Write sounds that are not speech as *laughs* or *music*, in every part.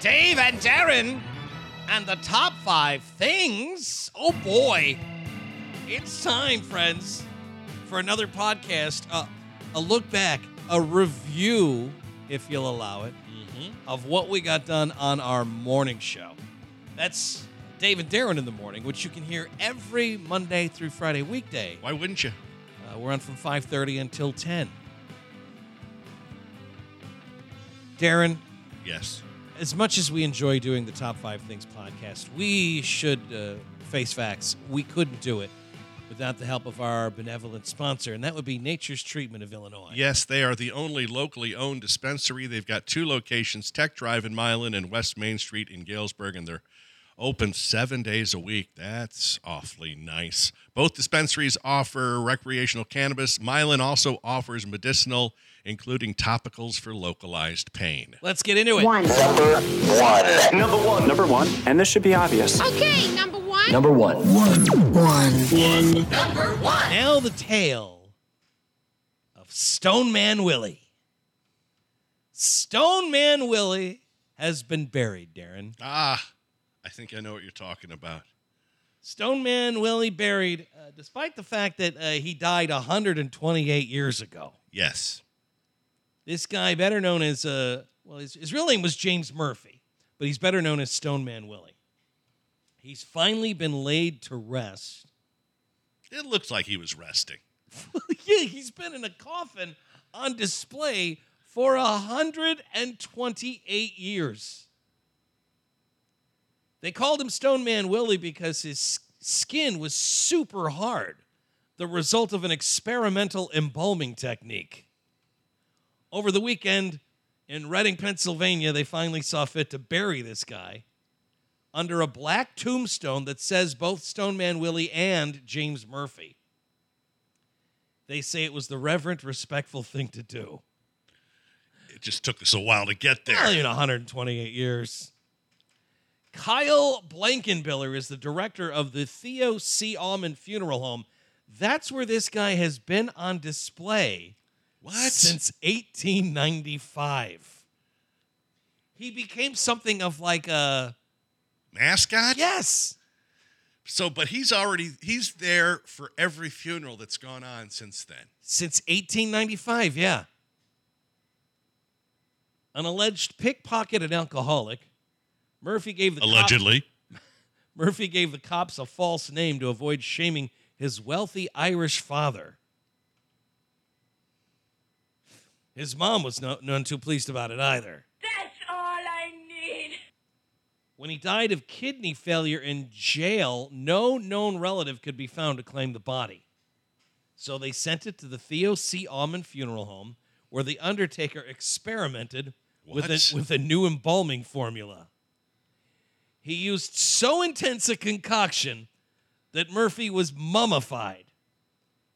Dave and Darren and the top five things. Oh boy. It's time, friends, for another podcast. Uh, a look back, a review, if you'll allow it, of what we got done on our morning show. That's Dave and Darren in the morning, which you can hear every Monday through Friday weekday. Why wouldn't you? Uh, we're on from 5.30 until 10. Darren, Yes. As much as we enjoy doing the Top Five Things podcast, we should uh, face facts. We couldn't do it without the help of our benevolent sponsor, and that would be Nature's Treatment of Illinois. Yes, they are the only locally owned dispensary. They've got two locations Tech Drive in Milan and West Main Street in Galesburg, and they're open seven days a week. That's awfully nice. Both dispensaries offer recreational cannabis. Milan also offers medicinal, including topicals for localized pain. Let's get into it. One. Number one. Number one. Number one. And this should be obvious. Okay, number one. Number one. Number one. Number one. Now the tale of Stoneman Willie. Stoneman Willie has been buried, Darren. Ah, I think I know what you're talking about. Stoneman Willie buried, uh, despite the fact that uh, he died 128 years ago. Yes. This guy, better known as, uh, well, his, his real name was James Murphy, but he's better known as Stoneman Willie. He's finally been laid to rest. It looks like he was resting. *laughs* yeah, he's been in a coffin on display for 128 years. They called him Stoneman Willie because his skin was super hard, the result of an experimental embalming technique. Over the weekend in Reading, Pennsylvania, they finally saw fit to bury this guy under a black tombstone that says both Stoneman Willie and James Murphy. They say it was the reverent, respectful thing to do. It just took us a while to get there. Well, you know, 128 years. Kyle Blankenbiller is the director of the Theo C. Auman Funeral Home. That's where this guy has been on display what? since 1895. He became something of like a Mascot? yes. So, but he's already he's there for every funeral that's gone on since then. Since 1895, yeah. An alleged pickpocket and alcoholic, Murphy gave the Allegedly. *laughs* Murphy gave the cops a false name to avoid shaming his wealthy Irish father. His mom was no, none too pleased about it either. That's all I need. When he died of kidney failure in jail, no known relative could be found to claim the body. So they sent it to the Theo C. Auman Funeral Home, where the undertaker experimented with a, with a new embalming formula. He used so intense a concoction that Murphy was mummified,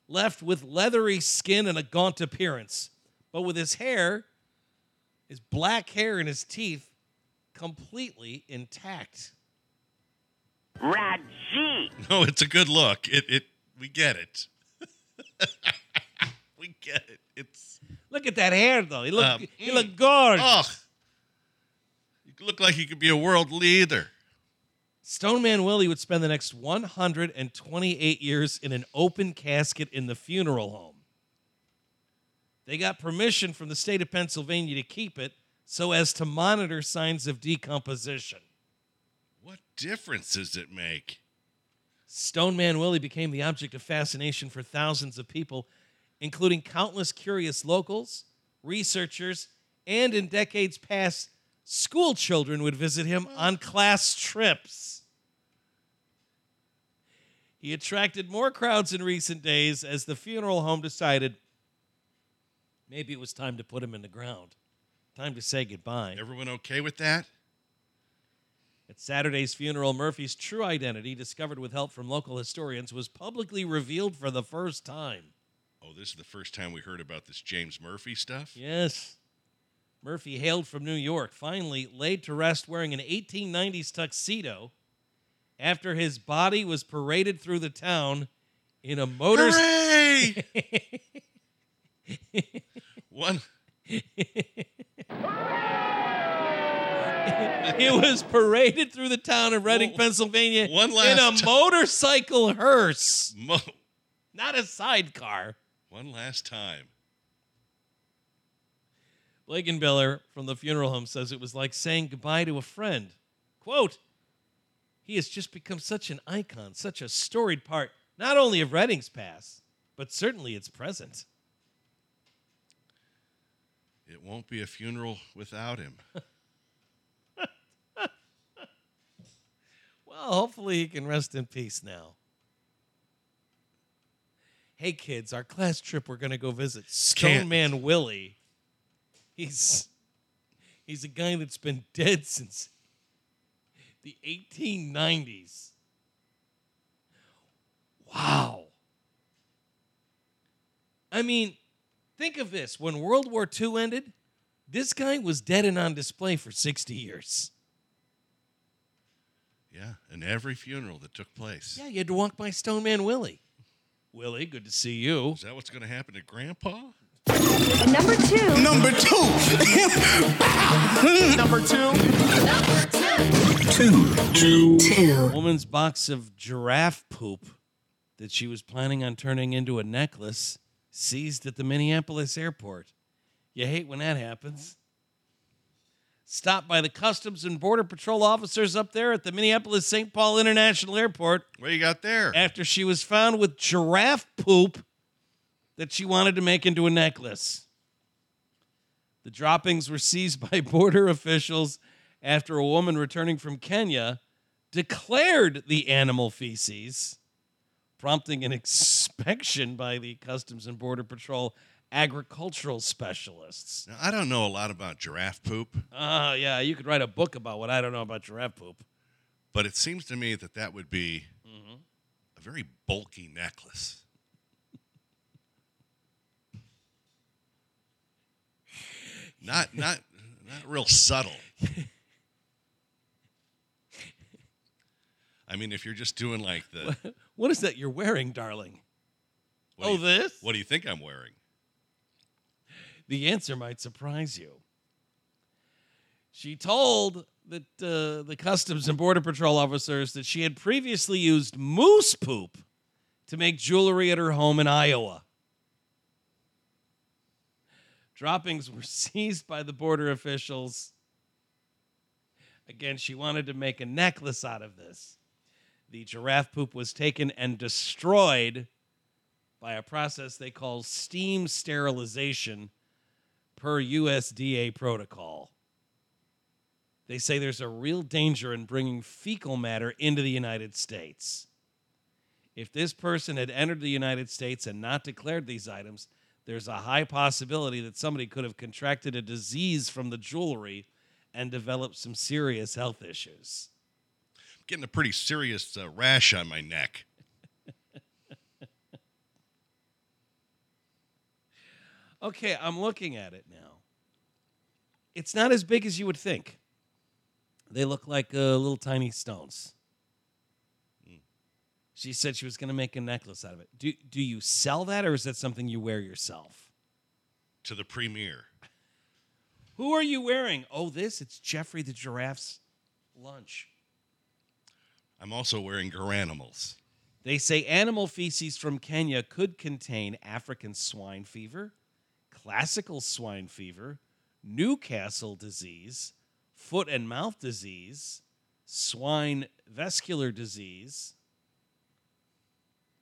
left with leathery skin and a gaunt appearance, but with his hair, his black hair and his teeth completely intact. Raji. *laughs* No, it's a good look. It it we get it. *laughs* we get it. It's Look at that hair, though. He look, Um, he look gorgeous. oh, you look like you could be a world leader. Stoneman Willie would spend the next 128 years in an open casket in the funeral home. They got permission from the state of Pennsylvania to keep it so as to monitor signs of decomposition. What difference does it make? Stoneman Willie became the object of fascination for thousands of people, including countless curious locals, researchers, and in decades past, school children would visit him on class trips. He attracted more crowds in recent days as the funeral home decided maybe it was time to put him in the ground. Time to say goodbye. Everyone okay with that? At Saturday's funeral, Murphy's true identity, discovered with help from local historians, was publicly revealed for the first time. Oh, this is the first time we heard about this James Murphy stuff. Yes. Murphy hailed from New York, finally laid to rest wearing an 1890s tuxedo after his body was paraded through the town in a motor. Hooray! *laughs* *laughs* One *laughs* it was paraded through the town of Reading, Whoa. Pennsylvania One in last a ti- motorcycle hearse, Mo- not a sidecar. One last time. Blankenbiller from the funeral home says it was like saying goodbye to a friend. Quote, he has just become such an icon, such a storied part, not only of Reading's past, but certainly its present. It won't be a funeral without him. *laughs* Well, hopefully he can rest in peace now. Hey kids, our class trip we're gonna go visit Stoneman Willie. He's he's a guy that's been dead since the 1890s. Wow. I mean, think of this. When World War II ended, this guy was dead and on display for 60 years. Yeah, and every funeral that took place. Yeah, you had to walk by Stoneman Willie. Willie, good to see you. Is that what's going to happen to Grandpa? Number two. Number two. *laughs* Number two. Two. A woman's box of giraffe poop that she was planning on turning into a necklace seized at the Minneapolis airport. You hate when that happens. Stopped by the Customs and Border Patrol officers up there at the Minneapolis St. Paul International Airport What you got there? after she was found with giraffe poop that she wanted to make into a necklace. The droppings were seized by *laughs* border officials after a woman returning from Kenya declared the animal feces, prompting an *laughs* inspection by the Customs and Border Patrol agricultural specialists. Now, I don't know a lot about giraffe poop, Oh, yeah, you could write a book about what I don't know about giraffe poop. but it seems to me that that would be mm-hmm. a very bulky necklace. *laughs* not not not real subtle. *laughs* I mean, if you're just doing like the *laughs* What is that you're wearing, darling? what oh, do you, this? what do you think I'm wearing? The answer might surprise you. She told that uh, the Customs and Border Patrol officers that she had previously used moose poop to make jewelry at her home in Iowa. Droppings were *laughs* seized by the border officials. Again, she wanted to make a necklace out of this. The giraffe poop was taken and destroyed by a process they call steam sterilization per USDA protocol. They say there's a real danger in bringing fecal matter into the United States. If this person had entered the United States and not declared these items, there's a high possibility that somebody could have contracted a disease from the jewelry and developed some serious health issues. I'm getting a pretty serious uh, rash on my neck. *laughs* Okay, I'm looking at it now. It's not as big as you would think. They look like uh, little tiny stones. She said she was going to make a necklace out of it. Do, do you sell that or is that something you wear yourself? To the premiere. Who are you wearing? Oh, this? It's Jeffrey the giraffe's lunch. I'm also wearing Garanimals. They say animal feces from Kenya could contain African swine fever, classical swine fever, Newcastle disease, foot and mouth disease, swine vesicular disease.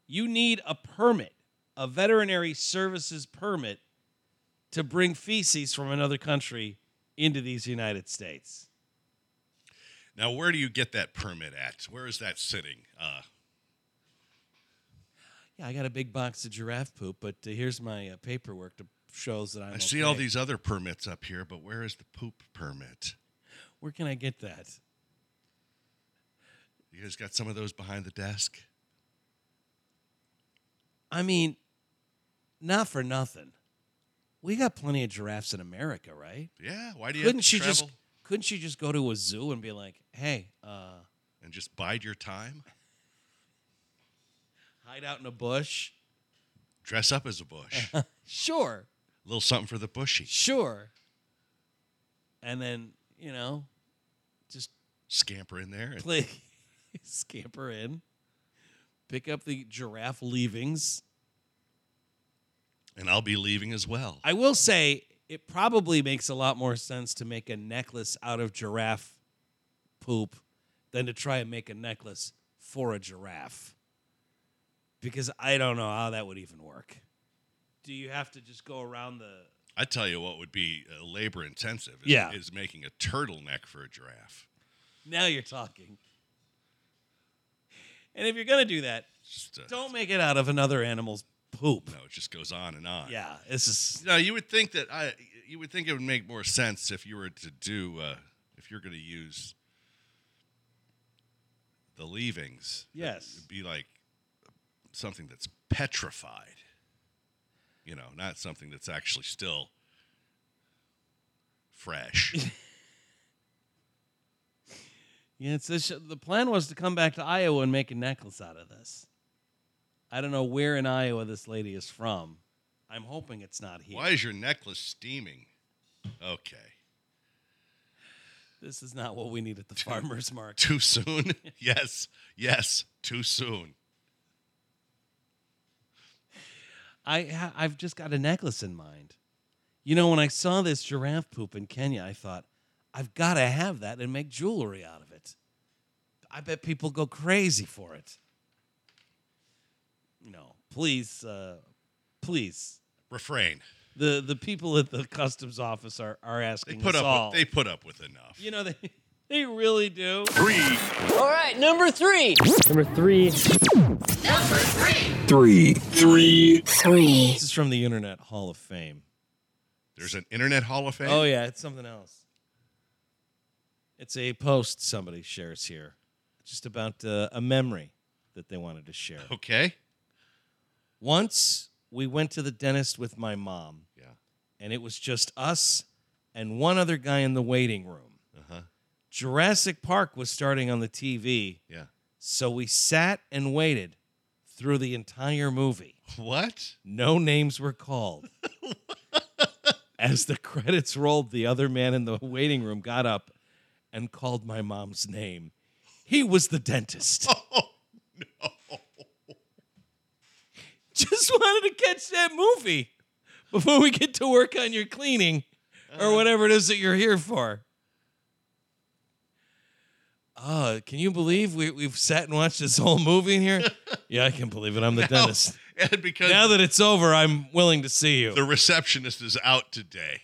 You need a permit, a veterinary services permit, to bring feces from another country into these United States. Now, where do you get that permit at? Where is that sitting? Uh, Yeah, I got a big box of giraffe poop, but uh, here's my uh, paperwork to shows that I'm. I see all these other permits up here, but where is the poop permit? Where can I get that? You guys got some of those behind the desk? I mean, not for nothing. We got plenty of giraffes in America, right? Yeah. Why do you Couldn't have to she travel just couldn't you just go to a zoo and be like, "Hey, uh, and just bide your time? hide out in a bush"? Dress up as a bush. *laughs* Sure. A little something for the bushy. sure. And then you know, just Scamper in there. And, play, *laughs* scamper in, pick up the giraffe leavings. and I'll be leaving as well. I will say it probably makes a lot more sense to make a necklace out of giraffe poop than to try and make a necklace for a giraffe. Because I don't know how that would even work. Do you have to just go around the I tell you what would be uh, labor intensive is, Yeah. is making a turtleneck for a giraffe. Now you're talking. And if you're going to do that, Just, uh, don't make it out of another animal's poop. no, it just goes on and on. Yeah, this is No, you would think that I you would think it would make more sense if you were to do uh, if you're going to use the leavings. Yes. it'd be like something that's petrified. You know, not something that's actually still fresh. *laughs* Yeah, it's this, the plan was to come back to Iowa and make a necklace out of this. I don't know where in Iowa this lady is from. I'm hoping it's not here. Why is your necklace steaming? Okay. This is not what we need at the farmers *laughs* market. Too soon? *laughs* yes. Yes. Too soon. I I've just got a necklace in mind. You know, when I saw this giraffe poop in Kenya, I thought I've got to have that and make jewelry out of it. I bet people go crazy for it. No, please, uh, please. Refrain. The the people at the customs office are are asking They put us up all. with, they put up with enough. you know they they really do. Three. All right, number three. Number three. Three. This is from the Internet Hall of Fame. There's an internet hall of fame. Oh yeah, it's something else. It's a post somebody shares here, just about uh, a memory that they wanted to share. Okay. Once we went to the dentist with my mom, Yeah. and it was just us and one other guy in the waiting room. Uh-huh. Jurassic Park was starting on the TV, Yeah. so we sat and waited through the entire movie. *laughs* What? No names were called. *laughs* As the credits rolled, the other man in the waiting room got up and called my mom's name. He was the dentist. *laughs* Oh no. *laughs* Just wanted to catch that movie before we get to work on your cleaning or uh-huh. whatever it is that you're here for. Oh, can you believe we, we've sat and watched this whole movie in here? *laughs* yeah, I can believe it. I'm the dentist. And because Now that it's over, I'm willing to see you. the receptionist is out today.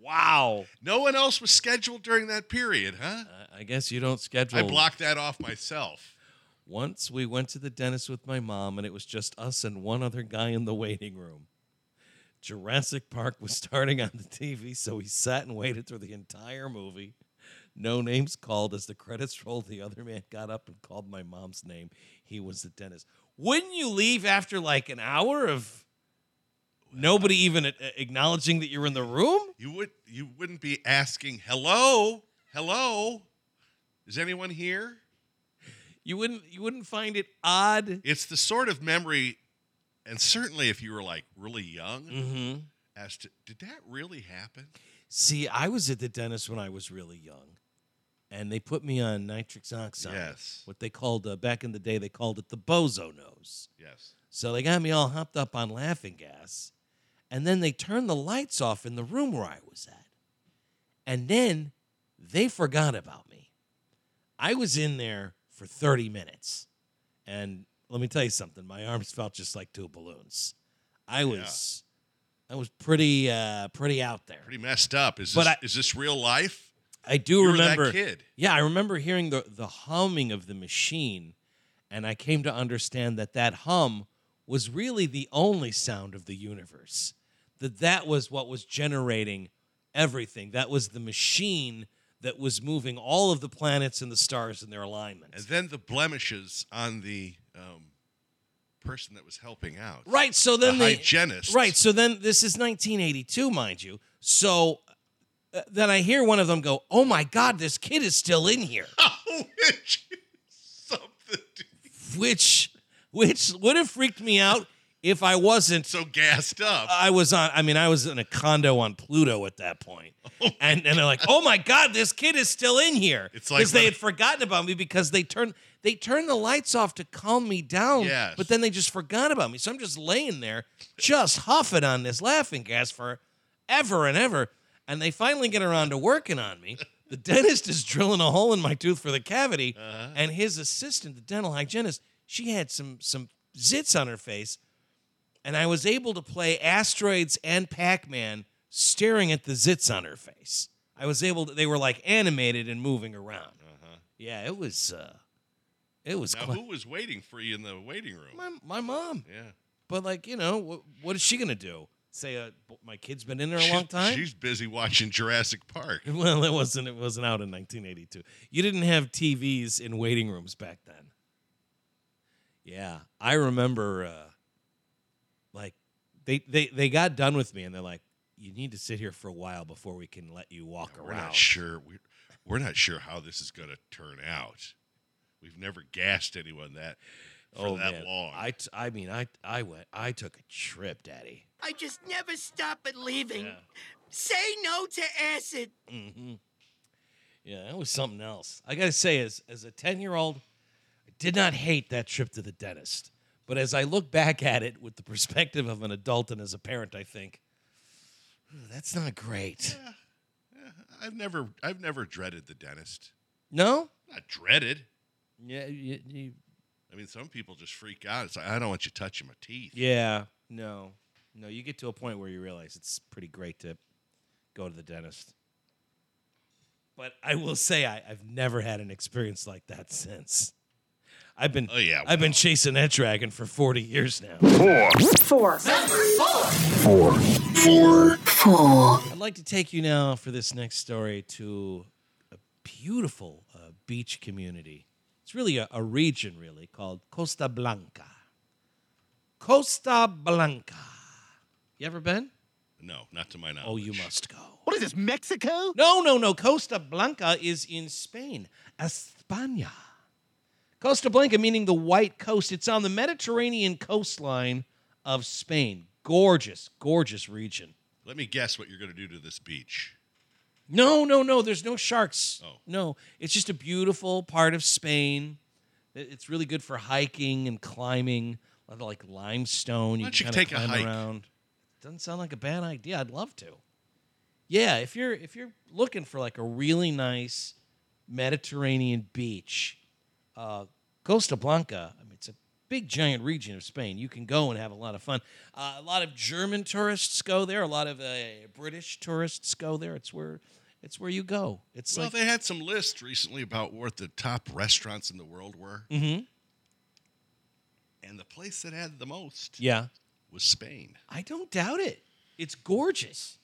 wow. No one else was scheduled during that period, huh? I guess you don't schedule. I blocked that off myself. Once we went to the dentist with my mom, and it was just us and one other guy in the waiting room. Jurassic Park was *laughs* starting on the TV, so we sat and waited through the entire movie. No names called. As the credits rolled, the other man got up and called my mom's name. He was the dentist. Wouldn't you leave after like an hour of nobody even acknowledging that you're in the room? You would you wouldn't be asking, "Hello? Hello? Is anyone here?" You wouldn't. You wouldn't find it odd. It's the sort of memory and certainly if you were like really young Mm-hmm. as to did that really happen? See, I was at the dentist when I was really young, and they put me on nitrous oxide. Yes. What they called uh, back in the day, they called it the bozo nose. Yes. So they got me all hopped up on laughing gas, and then they turned the lights off in the room where I was at, and then they forgot about me. I was in there for 30 minutes, and let me tell you something. My arms felt just like two balloons. I was, I was pretty, uh, pretty out there. Pretty messed up. Is But this I- is this real life? I do You were that remember. kid. Yeah, I remember hearing the the humming of the machine, and I came to understand that that hum was really the only sound of the universe. That that was what was generating everything. That was the machine that was moving all of the planets and the stars in their alignment. And then the blemishes on the um, person that was helping out. Right. So then the hygienist. Right. So then this is 1982, mind you. So uh, then I hear one of them go, "Oh my God, this kid is still in here." *laughs* Which something. Which which would have freaked me out if I wasn't So gassed up. I was on. I mean, I was in a condo on Pluto at that point, *laughs* and and they're like, "Oh my God, this kid is still in here." It's like because they had forgotten about me because they turned they turned the lights off to calm me down. Yes. But then they just forgot about me, so I'm just laying there, just huffing on this laughing gas for ever and ever, and they finally get around to working on me. *laughs* The dentist is drilling a hole in my tooth for the cavity, Uh-huh. and his assistant, the dental hygienist, she had some some zits on her face and I was able to play asteroids and Pac-Man staring at the zits on her face. I was able to, they were like animated and moving around. Uh-huh. Yeah, it was uh it was now, cla- who was waiting for you in the waiting room? my, my mom. yeah. But like, you know, what, what is she going to do? Say uh, my kid's been in there a long time? She's busy watching Jurassic Park. *laughs* Well, it wasn't it wasn't out in 1982. You didn't have TVs in waiting rooms back then. Yeah, I remember uh they they they got done with me and they're like you need to sit here for a while before we can let you walk We're around. not sure. We're, we're not sure how this is going to turn out. We've never gassed anyone that for oh that man. long. I t- I mean I I went I took a trip, daddy. I just never stop believing. Yeah. Say no to acid. Mhm. Yeah, that was something else. I got to say as as a 10-year-old I did not hate that trip to the dentist. But as I look back at it with the perspective of an adult and as a parent, I think "Hmm, that's not great. Yeah, I've never, I've never dreaded the dentist. No? Not dreaded. Yeah, you, you, I mean, some people just freak out. It's like I don't want you touching my teeth. yeah, no. No, you get to a point where you realize it's pretty great to go to the dentist. But I will say I, I've never had an experience like that since. I've been Oh, yeah, I've been chasing that dragon for 40 years now. Four. Four. Four. I'd like to take you now for this next story to a beautiful uh, beach community. It's really a, a region, really, called Costa Blanca. Costa Blanca. You ever been? No, not to my knowledge. Oh, you must go. What is this, Mexico? No, no, no. Costa Blanca is in Spain, España. Costa Blanca meaning the white coast. It's on the Mediterranean coastline of Spain. Gorgeous, gorgeous region. Let me guess what you're going to do to this beach. No, no, no. There's no sharks. Oh. No, it's just a beautiful part of Spain. It's really good for hiking and climbing. A lot of like limestone. Why don't can you take a hike? around. Doesn't sound like a bad idea. I'd love to. Yeah, if you're if you're looking for like a really nice Mediterranean beach, uh, Costa Blanca. I mean, it's a big giant region of Spain. You can go and have a lot of fun. Uh, a lot of German tourists go there. A lot of uh, British tourists go there. It's where it's where you go. It's Well, like they had some lists recently about what the top restaurants in the world were, mm-hmm. and the place that had the most yeah. was Spain. I don't doubt it. It's gorgeous.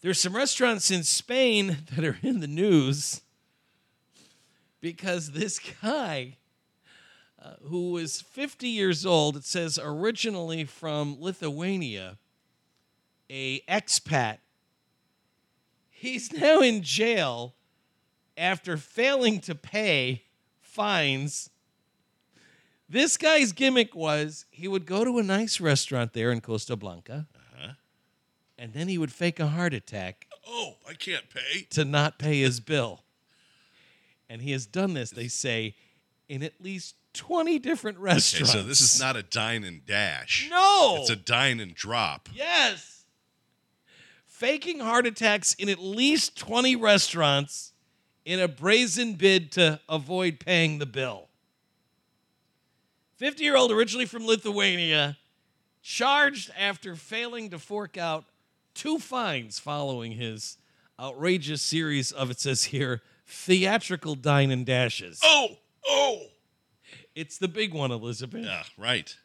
There's some restaurants in Spain *laughs* that are in the news because this guy, uh, who was 50 years old, it says originally from Lithuania, a expat, he's *laughs* now in jail after failing to pay fines this guy's gimmick was he would go to a nice restaurant there in Costa Blanca, and then he would fake a heart attack Oh, I can't pay. to not pay his bill. And he has done this, they say, in at least 20 different Okay, restaurants. so this is not a dine and dash. No! It's a dine and drop. Yes. Faking heart attacks in at least 20 restaurants in a brazen bid to avoid paying the bill. 50 year old, originally from Lithuania, charged after failing to fork out two fines following his outrageous series of, it says here, theatrical dine and dashes. Oh, oh. It's the big one, Elizabeth. Yeah, right.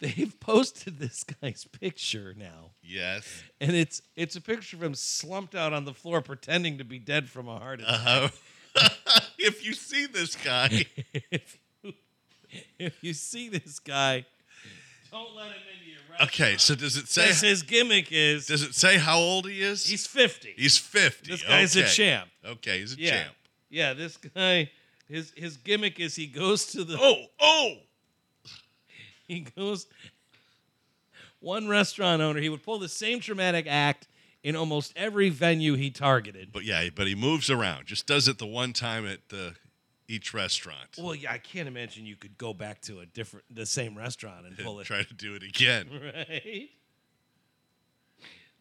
They've *laughs* posted this guy's picture now. Yes. and it's it's a picture of him slumped out on the floor pretending to be dead from a heart attack. Uh-huh. *laughs* if you see this guy, *laughs* if, you, if you see this guy, don't let him into your restaurant. okay. So does it say? His gimmick is Does it say how old he is? he's 50. he's fifty. this guy's a Okay. champ. Okay, he's a Yeah. champ. Yeah, this guy his his gimmick is he goes to the Oh, oh. *laughs* he goes. One restaurant owner, he would pull the same dramatic act in almost every venue he targeted. But yeah, but he moves around. Just does it the one time at the each restaurant. Well, yeah, I can't imagine you could go back to a different, the same restaurant and *laughs* pull it. Try to do it again *laughs* Right?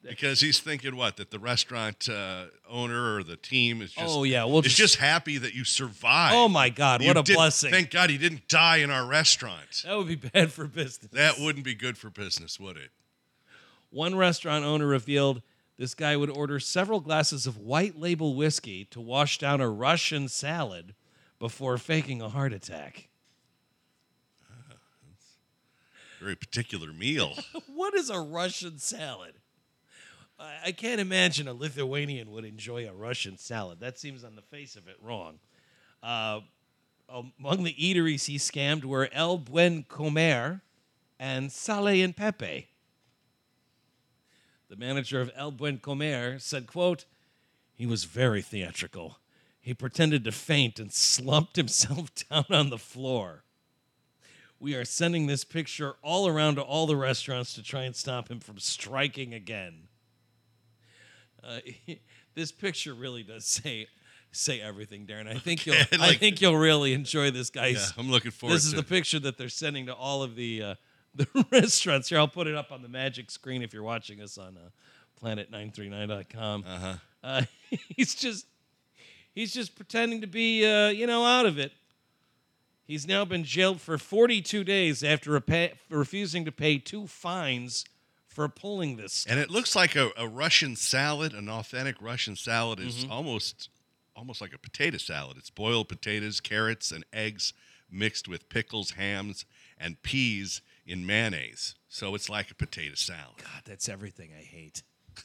because he's thinking what that the restaurant uh, owner or the team is just Oh, yeah, we'll is just- just happy that you survived. Oh my God, You what a blessing! Thank God he didn't die in our restaurant. that would be bad for business. That wouldn't be good for business, would it? One restaurant owner revealed this guy would order several glasses of white label whiskey to wash down a Russian salad before faking a heart attack. Very particular meal. *laughs* What is a Russian salad? I I can't imagine a Lithuanian would enjoy a Russian salad. That seems on the face of it wrong. Uh, among the eateries he scammed were El Buen Comer and Sale and Pepe. The manager of El Buen Comer said, quote, he was very theatrical. He pretended to faint and slumped *laughs* himself down on the floor. We are sending this picture all around to all the restaurants to try and stop him from striking again. Uh, *laughs* this picture really does say say everything, Darren. I think you'll *laughs* I like- think you'll really enjoy this, guys. Yeah, I'm looking forward This is the picture that they're sending to all of the uh, the restaurants. Here, I'll put it up on the magic screen if you're watching us on uh, planet939.com. Uh-huh. Uh, he's just he's just pretending to be uh, you know out of it. He's now been jailed for 42 days after refusing to pay two fines for pulling this. And it looks like a, a Russian salad, an authentic Russian salad is Mm-hmm. almost almost like a potato salad. It's boiled potatoes, carrots, and eggs mixed with pickles, hams, and peas in mayonnaise. So it's like a potato salad. God, that's everything I hate. *laughs*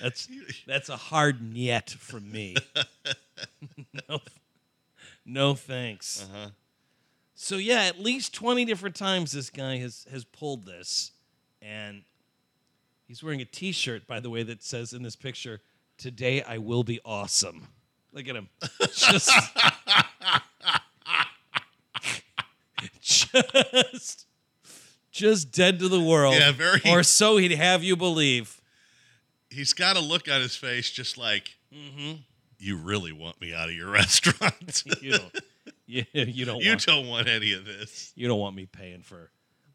that's *laughs* that's a hard niet from me. *laughs* no, no thanks. Uh-huh. So yeah, at least twenty different times this guy has has pulled this, and he's wearing a T-shirt, by the way, that says in this picture, "Today I will be awesome." Look at him, *laughs* just, just, just dead to the world. Yeah, very- Or so he'd have you believe. He's got a look on his face just like, Mm-hmm. you really want me out of your *laughs* restaurant. *laughs* You don't. You, *laughs* you don't. you want, don't want any of this. You don't want me paying for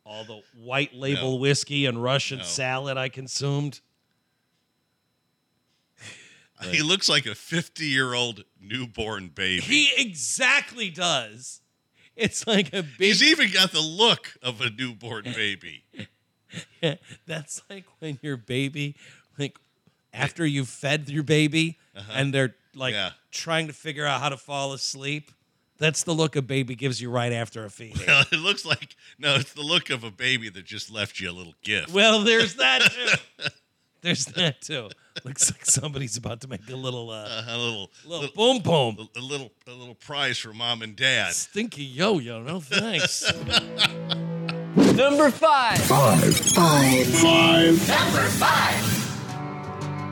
all the white label whiskey and Russian No. salad I consumed. He looks like a 50 year old newborn baby. He exactly does. It's like a big. He's even got the look of a newborn baby. That's like when your baby, like after you've fed your baby, and they're like Uh-huh. Yeah. trying to figure out how to fall asleep. That's the look a baby gives you right after a feeding. it looks like no, it's the look of a baby that just left you a little gift. well, there's that *laughs* too. There's that too. Looks like somebody's about to make a little, uh, a little, little boom boom. a little, a little prize for mom and dad. Stinky yo yo, no thanks. Number five. Five. Five. Five. Number five.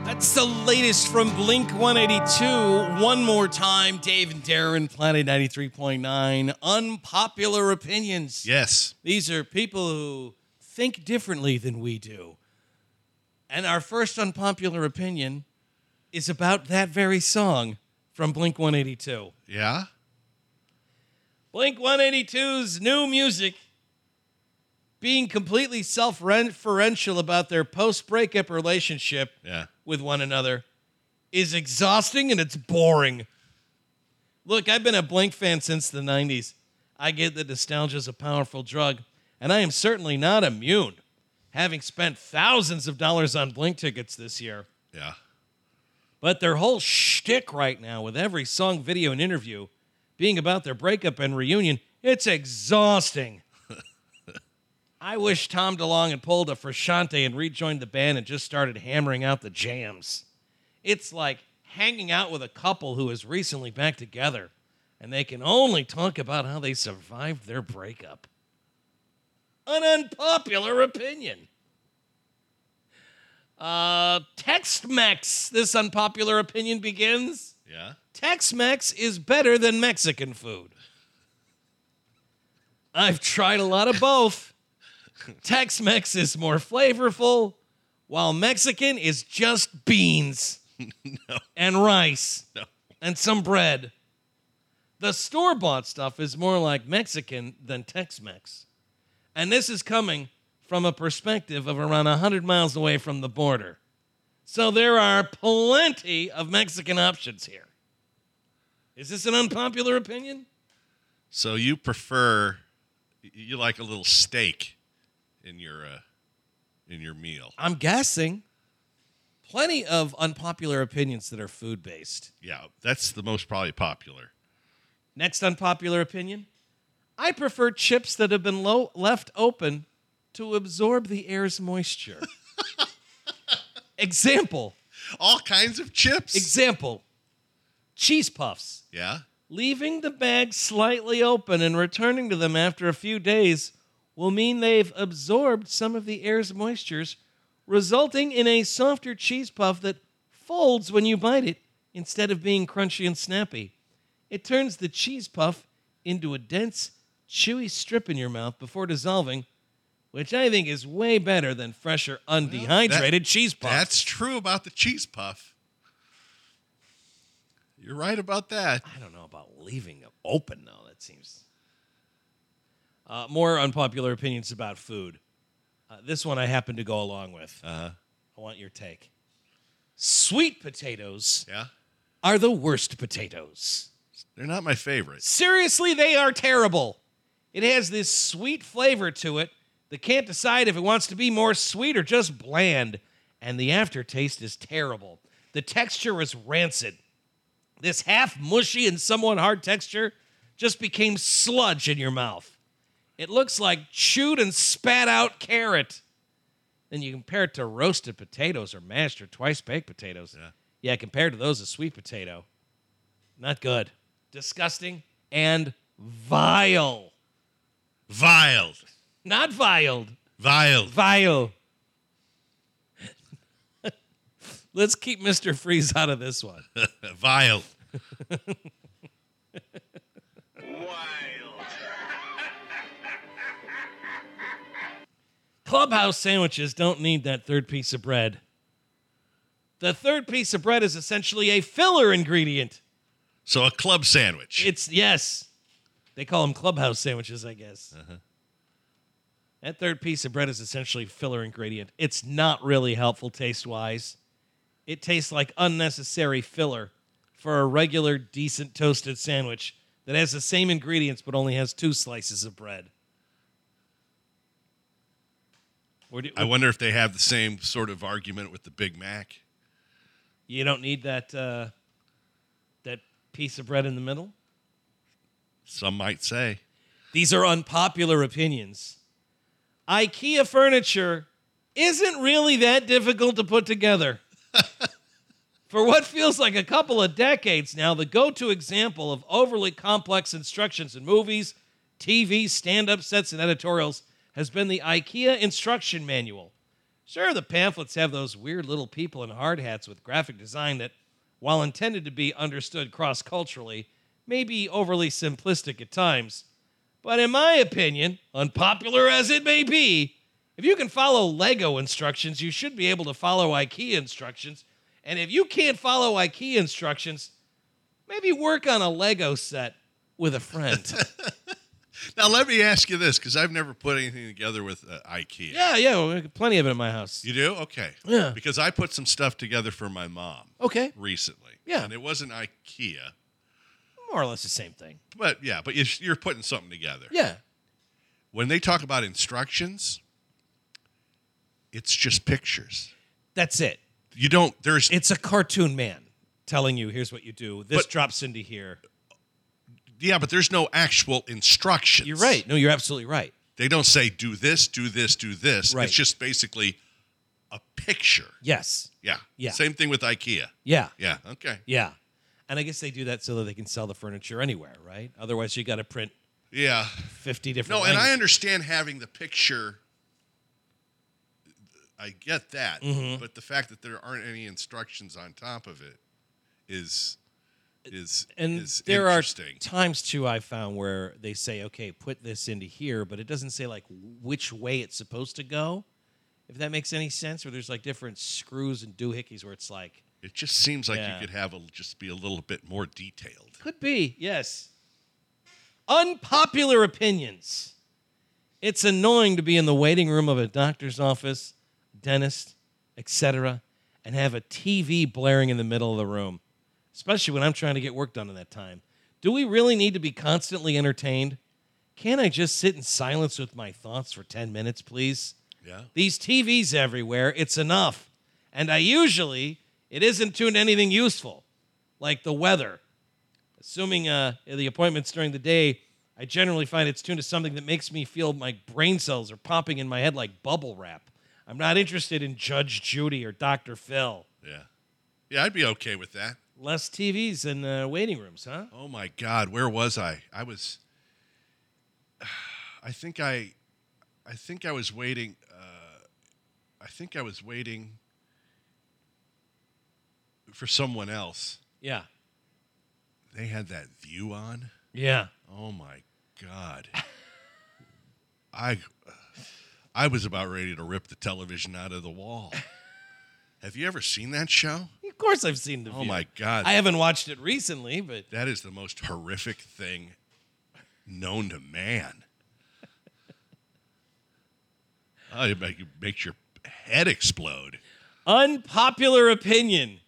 That's the latest from Blink 182. One more time, Dave and Darren, Planet 93.9. Unpopular opinions. Yes, These are people who think differently than we do. And our first unpopular opinion is about that very song from Blink 182. yeah. Blink 182's new music being completely self referential about their post breakup relationship Yeah. with one another is exhausting and it's boring. Look, I've been a Blink fan since the 90s. I get that nostalgia is a powerful drug, and I am certainly not immune, having spent thousands of dollars on Blink tickets this year. Yeah. But their whole shtick right now, with every song, video, and interview being about their breakup and reunion, it's exhausting. I wish Tom DeLonge had pulled a Frusciante and rejoined the band and just started hammering out the jams. It's like hanging out with a couple who is recently back together and they can only talk about how they survived their breakup. An unpopular opinion. Uh, Tex Mex, this unpopular opinion begins. Yeah. Tex Mex is better than Mexican food. I've tried a lot of both. Tex Mex is more flavorful, while Mexican is just beans *laughs* and rice and some bread. The store bought stuff is more like Mexican than Tex Mex. And this is coming from a perspective of around 100 miles away from the border. So there are plenty of Mexican options here. Is this an unpopular opinion? So you prefer, you like a little steak in your uh, in your meal. I'm guessing. Plenty of unpopular opinions that are food based. Yeah, that's the most probably popular. Next unpopular opinion I prefer chips that have been low, left open to absorb the air's moisture. *laughs* Example. All kinds of chips. Example. Cheese puffs. yeah. Leaving the bag slightly open and returning to them after a few days will mean they've absorbed some of the air's moistures, resulting in a softer cheese puff that folds when you bite it instead of being crunchy and snappy. It turns the cheese puff into a dense, chewy strip in your mouth before dissolving, which I think is way better than fresher, undehydrated cheese puff. That's true about the cheese puff. You're right about that. I don't know about leaving them open though. That seems. Uh, more unpopular opinions about food. Uh, this one I happen to go along with. Uh-huh. I want your take. Sweet potatoes Yeah. are the worst potatoes. They're not my favorite. Seriously, they are terrible. It has this sweet flavor to it that can't decide if it wants to be more sweet or just bland. And the aftertaste is terrible. The texture is rancid. This half mushy and somewhat hard texture just became sludge in your mouth. It looks like chewed and spat out carrot. Then you compare it to roasted potatoes or mashed or twice baked potatoes. Yeah. Yeah, compared to those, a sweet potato. Not good. Disgusting and vile. Vile. Not viled. Vile. Vile. *laughs* Let's keep Mr. Freeze out of this one. *laughs* Vile. *laughs* Clubhouse sandwiches don't need that third piece of bread. The third piece of bread is essentially a filler ingredient. So a club sandwich. It's, yes, they call them clubhouse sandwiches, I guess. Uh-huh. That third piece of bread is essentially filler ingredient. It's not really helpful taste wise. It tastes like unnecessary filler for a regular, decent toasted sandwich that has the same ingredients but only has two slices of bread. Or do- I wonder if they have the same sort of argument with the Big Mac. you don't need that uh, that piece of bread in the middle. Some might say. These are unpopular opinions. IKEA furniture isn't really that difficult to put together. *laughs* For what feels like a couple of decades now, the go to example of overly complex instructions in movies, TV, stand up sets, and editorials has been the IKEA instruction manual. Sure, the pamphlets have those weird little people in hard hats with graphic design that, while intended to be understood cross culturally, may be overly simplistic at times. But in my opinion, unpopular as it may be, if you can follow Lego instructions, you should be able to follow IKEA instructions. And if you can't follow IKEA instructions, maybe work on a Lego set with a friend. *laughs* Now let me ask you this, because I've never put anything together with uh, IKEA. yeah, yeah, we got plenty of it in my house. You do? Okay. Yeah. Because I put some stuff together for my mom Okay, recently. Yeah. And it wasn't IKEA, more or less the same thing. but yeah, but you're, you're putting something together. Yeah, When they talk about instructions, it's just pictures. that's it. You don't. There's It's a cartoon man telling you, here's what you do. This But- drops into here. Yeah, but there's no actual instructions. You're right. No, you're absolutely right. They don't say do this, do this, do this. Right. It's just basically a picture. Yes. Yeah. Yeah. Same thing with IKEA. Yeah. Yeah. Okay. Yeah. And I guess they do that so that they can sell the furniture anywhere, right? Otherwise, you got to print Yeah. 50 different No, and I understand having the picture. I get that, Mm-hmm. but the fact that there aren't any instructions on top of it is is and is there are times too I found where they say, okay, put this into here, but it doesn't say like which way it's supposed to go. If that makes any sense, or there's like different screws and doohickeys where it's like it just seems like Yeah. you could have a, just be a little bit more detailed. could be yes. Unpopular opinions. It's annoying to be in the waiting room of a doctor's office, dentist, etc., and have a TV blaring in the middle of the room, especially when I'm trying to get work done in that time. Do we really need to be constantly entertained? Can't I just sit in silence with my thoughts for 10 minutes, please? Yeah. These TVs everywhere, it's enough. And I usually, it isn't tuned to anything useful, like the weather. Assuming uh, the appointments during the day, I generally find it's tuned to something that makes me feel my brain cells are popping in my head like bubble wrap. I'm not interested in Judge Judy or Dr. Phil. Yeah. Yeah, I'd be okay with that. Less TVs in uh, waiting rooms, huh? Oh my God, where was I? I was. *sighs* I think I, I think I was waiting. Uh, I think I was waiting for someone else. Yeah. They had that view on. Yeah. Oh my God. *laughs* I, I was about ready to rip the television out of the wall. *laughs* Have you ever seen that show? Of course I've seen the Oh View. my God. I haven't watched it recently, but That is the most horrific thing known to man. *laughs* oh, it make, it makes your head explode. unpopular opinion.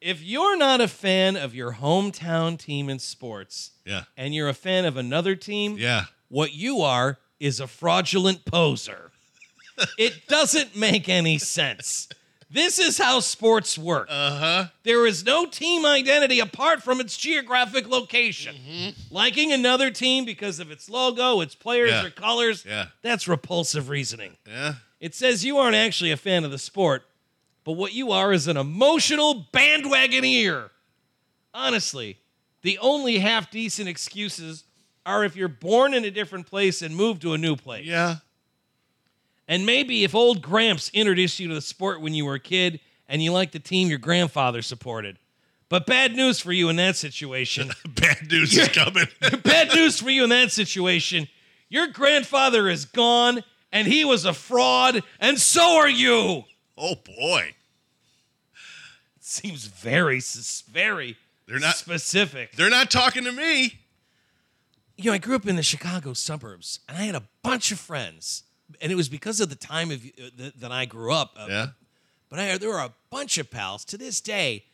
If you're not a fan of your hometown team in sports Yeah. and you're a fan of another team, Yeah. what you are is a fraudulent poser. it doesn't make any sense. This is how sports work. Uh huh. There is no team identity apart from its geographic location. Mm-hmm. Liking another team because of its logo, its players, Yeah. or colors, Yeah. that's repulsive reasoning. Yeah. It says you aren't actually a fan of the sport, but what you are is an emotional bandwagoneer. Honestly, the only half decent excuses are if you're born in a different place and move to a new place. Yeah. And maybe if old Gramps introduced you to the sport when you were a kid and you like the team your grandfather supported. But bad news for you in that situation. *laughs* Bad news is coming. *laughs* bad news for you in that situation. Your grandfather is gone and he was a fraud, and so are you. oh boy. It seems very very They're not- specific. They're not talking to me. You know, I grew up in the Chicago suburbs, and I had a bunch of friends, and it was because of the time of uh, th- that I grew up. Uh, Yeah. But I, there are a bunch of pals to this day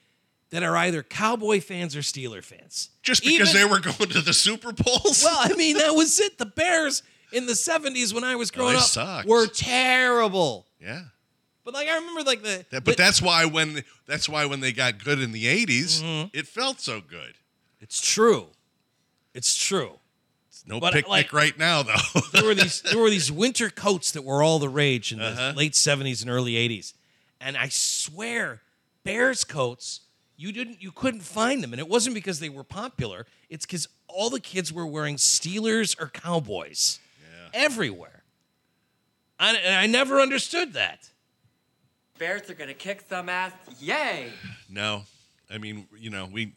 that are either Cowboy fans or Steeler fans. Just because Even- they were going to the Super Bowls? Well, I mean, that was it. The Bears in the '70s when I was growing they up sucked. were terrible. yeah. But like I remember, like the That, but that's why when that's why when they got good in the 80s, Mm-hmm. it felt so good. it's true. It's true. No But, picnic like- right now though. *laughs* there were these there were these *laughs* winter coats that were all the rage in the Uh-huh. late 70s and early 80s. And I swear, Bears coats, you didn't you couldn't find them. And it wasn't because they were popular. It's because all the kids were wearing Steelers or Cowboys everywhere. I, and I never understood that. Bears are gonna kick some ass. Yay! *sighs* No, I mean, you know, we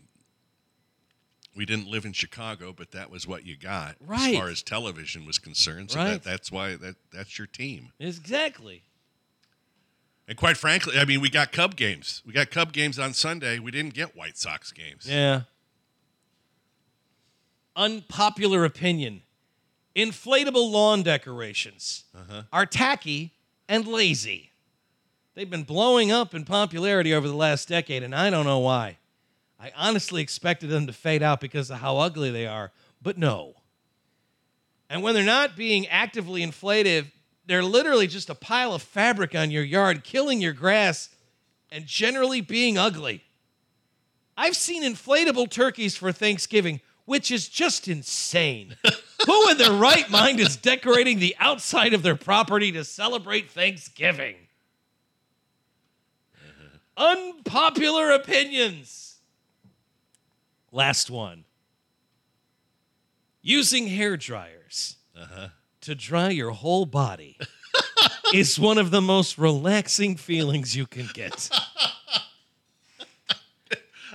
we didn't live in Chicago, but that was what you got Right. as far as television was concerned. So Right. that, that's why that that's your team. Exactly. And quite frankly, I mean, we got Cub games. We got Cub games on Sunday. We didn't get White Sox games. Yeah. Unpopular opinion. Inflatable lawn decorations uh-huh. are tacky and lazy. They've been blowing up in popularity over the last decade, and I don't know why. I honestly expected them to fade out because of how ugly they are, but no. And when they're not being actively inflated, they're literally just a pile of fabric on your yard, killing your grass and generally being ugly. I've seen inflatable turkeys for Thanksgiving, which is just insane. *laughs* Who in their right mind is decorating the outside of their property to celebrate Thanksgiving? *laughs* Unpopular opinions. Last one. Using hair dryers to dry your whole body *laughs* is one of the most relaxing feelings you can get. *laughs*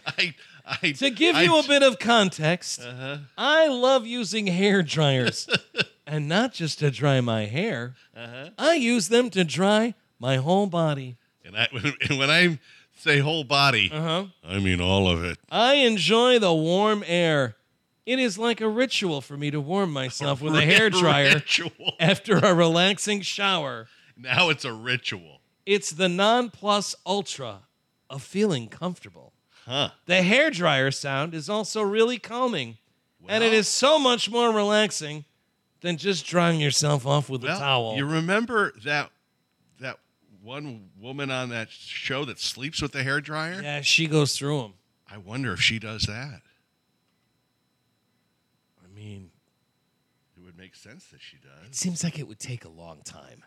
I I, To give I- you a bit of context, Uh-huh. I love using hair dryers. *laughs* and not just to dry my hair, Uh-huh. I use them to dry my whole body. and I, when, when I say whole body, Uh-huh. I mean all of it. I enjoy the warm air. It is like a ritual for me to warm myself with a *laughs* hair dryer Ritual. after a relaxing shower. Now it's a ritual. It's the non plus ultra of feeling comfortable. Huh. The hair dryer sound is also really calming, and it Well- is so much more relaxing than just drying yourself off with a Well, towel. you remember that one woman on that show that sleeps with the hair dryer? yeah, she goes through them. I wonder if she does that. I mean, It would make sense that she does. it seems like it would take a long time,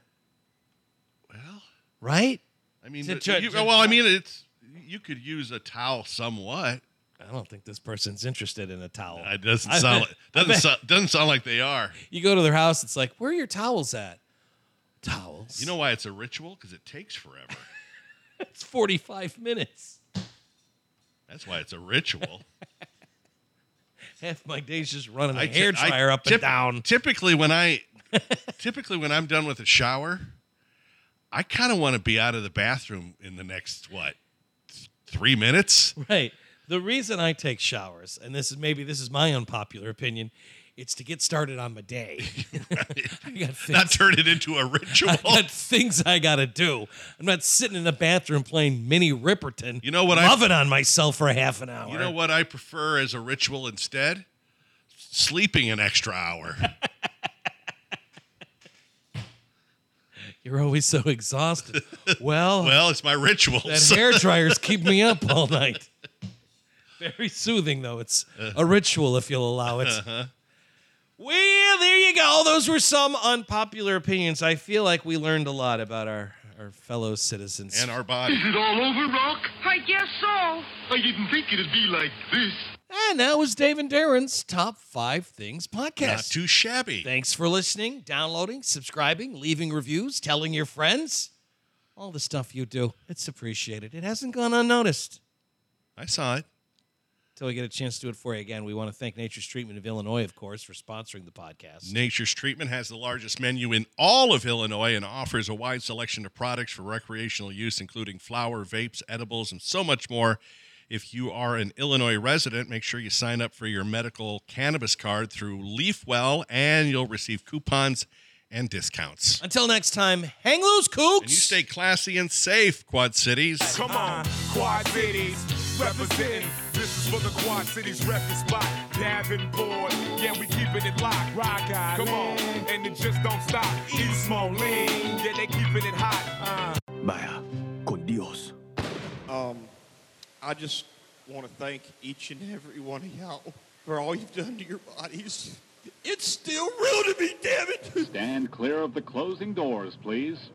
Well, right? I mean, To you- to- well, I mean, it's you could use a towel somewhat. I don't think this person's interested in a towel. It doesn't I sound bet- like, I doesn't bet- so, doesn't sound like they are. You go to their house, it's like, where are your towels at? Towels. You know why it's a ritual? Because it takes forever. *laughs* it's 45 minutes. That's why it's a ritual. *laughs* Half my day's just running a I hair ti- I up typ- and down. Typically, when I *laughs* typically when I'm done with a shower, I kind of want to be out of the bathroom in the next what th- three minutes. Right. The reason I take showers, and this is maybe this is my unpopular opinion, it's to get started on my day. *laughs* *laughs* I got Not turn it into a ritual. *laughs* I got things I gotta do. I'm not sitting in the bathroom playing Minnie Riperton. You know what I- Loving on myself for a half an hour. You know what I prefer as a ritual instead? Sleeping an extra hour. You're always so exhausted. Well, well, it's my ritual. that hair dryers keep me up all night. Very soothing, though. It's a ritual, if you'll allow it. Uh-huh. Well, there you go. Those were some unpopular opinions. I feel like we learned a lot about our, our fellow citizens. and our body. it all over, Rock? I guess so. I didn't think it'd be like this. and that was Dave and Darren's Top 5 Things podcast. Not too shabby. Thanks for listening, downloading, subscribing, leaving reviews, telling your friends. All the stuff you do. It's appreciated. It hasn't gone unnoticed. I saw it. Until we get a chance to do it for you again, we want to thank Nature's Treatment of Illinois, of course, for sponsoring the podcast. Nature's Treatment has the largest menu in all of Illinois and offers a wide selection of products for recreational use, including flower, vapes, edibles, and so much more. If you are an Illinois resident, make sure you sign up for your medical cannabis card through LeafWell, and you'll receive coupons and discounts. Until next time, hang loose, kooks. And you stay classy and safe, Quad Cities. Come on, Quad Cities representing. This is for the Quad Cities record spot. Davenport, yeah, we keeping it locked. Rock Island, come on, and it just don't stop. East Moline, yeah, they keeping it hot. Uh. Vaya, con Dios. Um, I just want to thank each and every one of y'all for all you've done to your bodies. It's still real to me, damn it! Stand clear of the closing doors, please.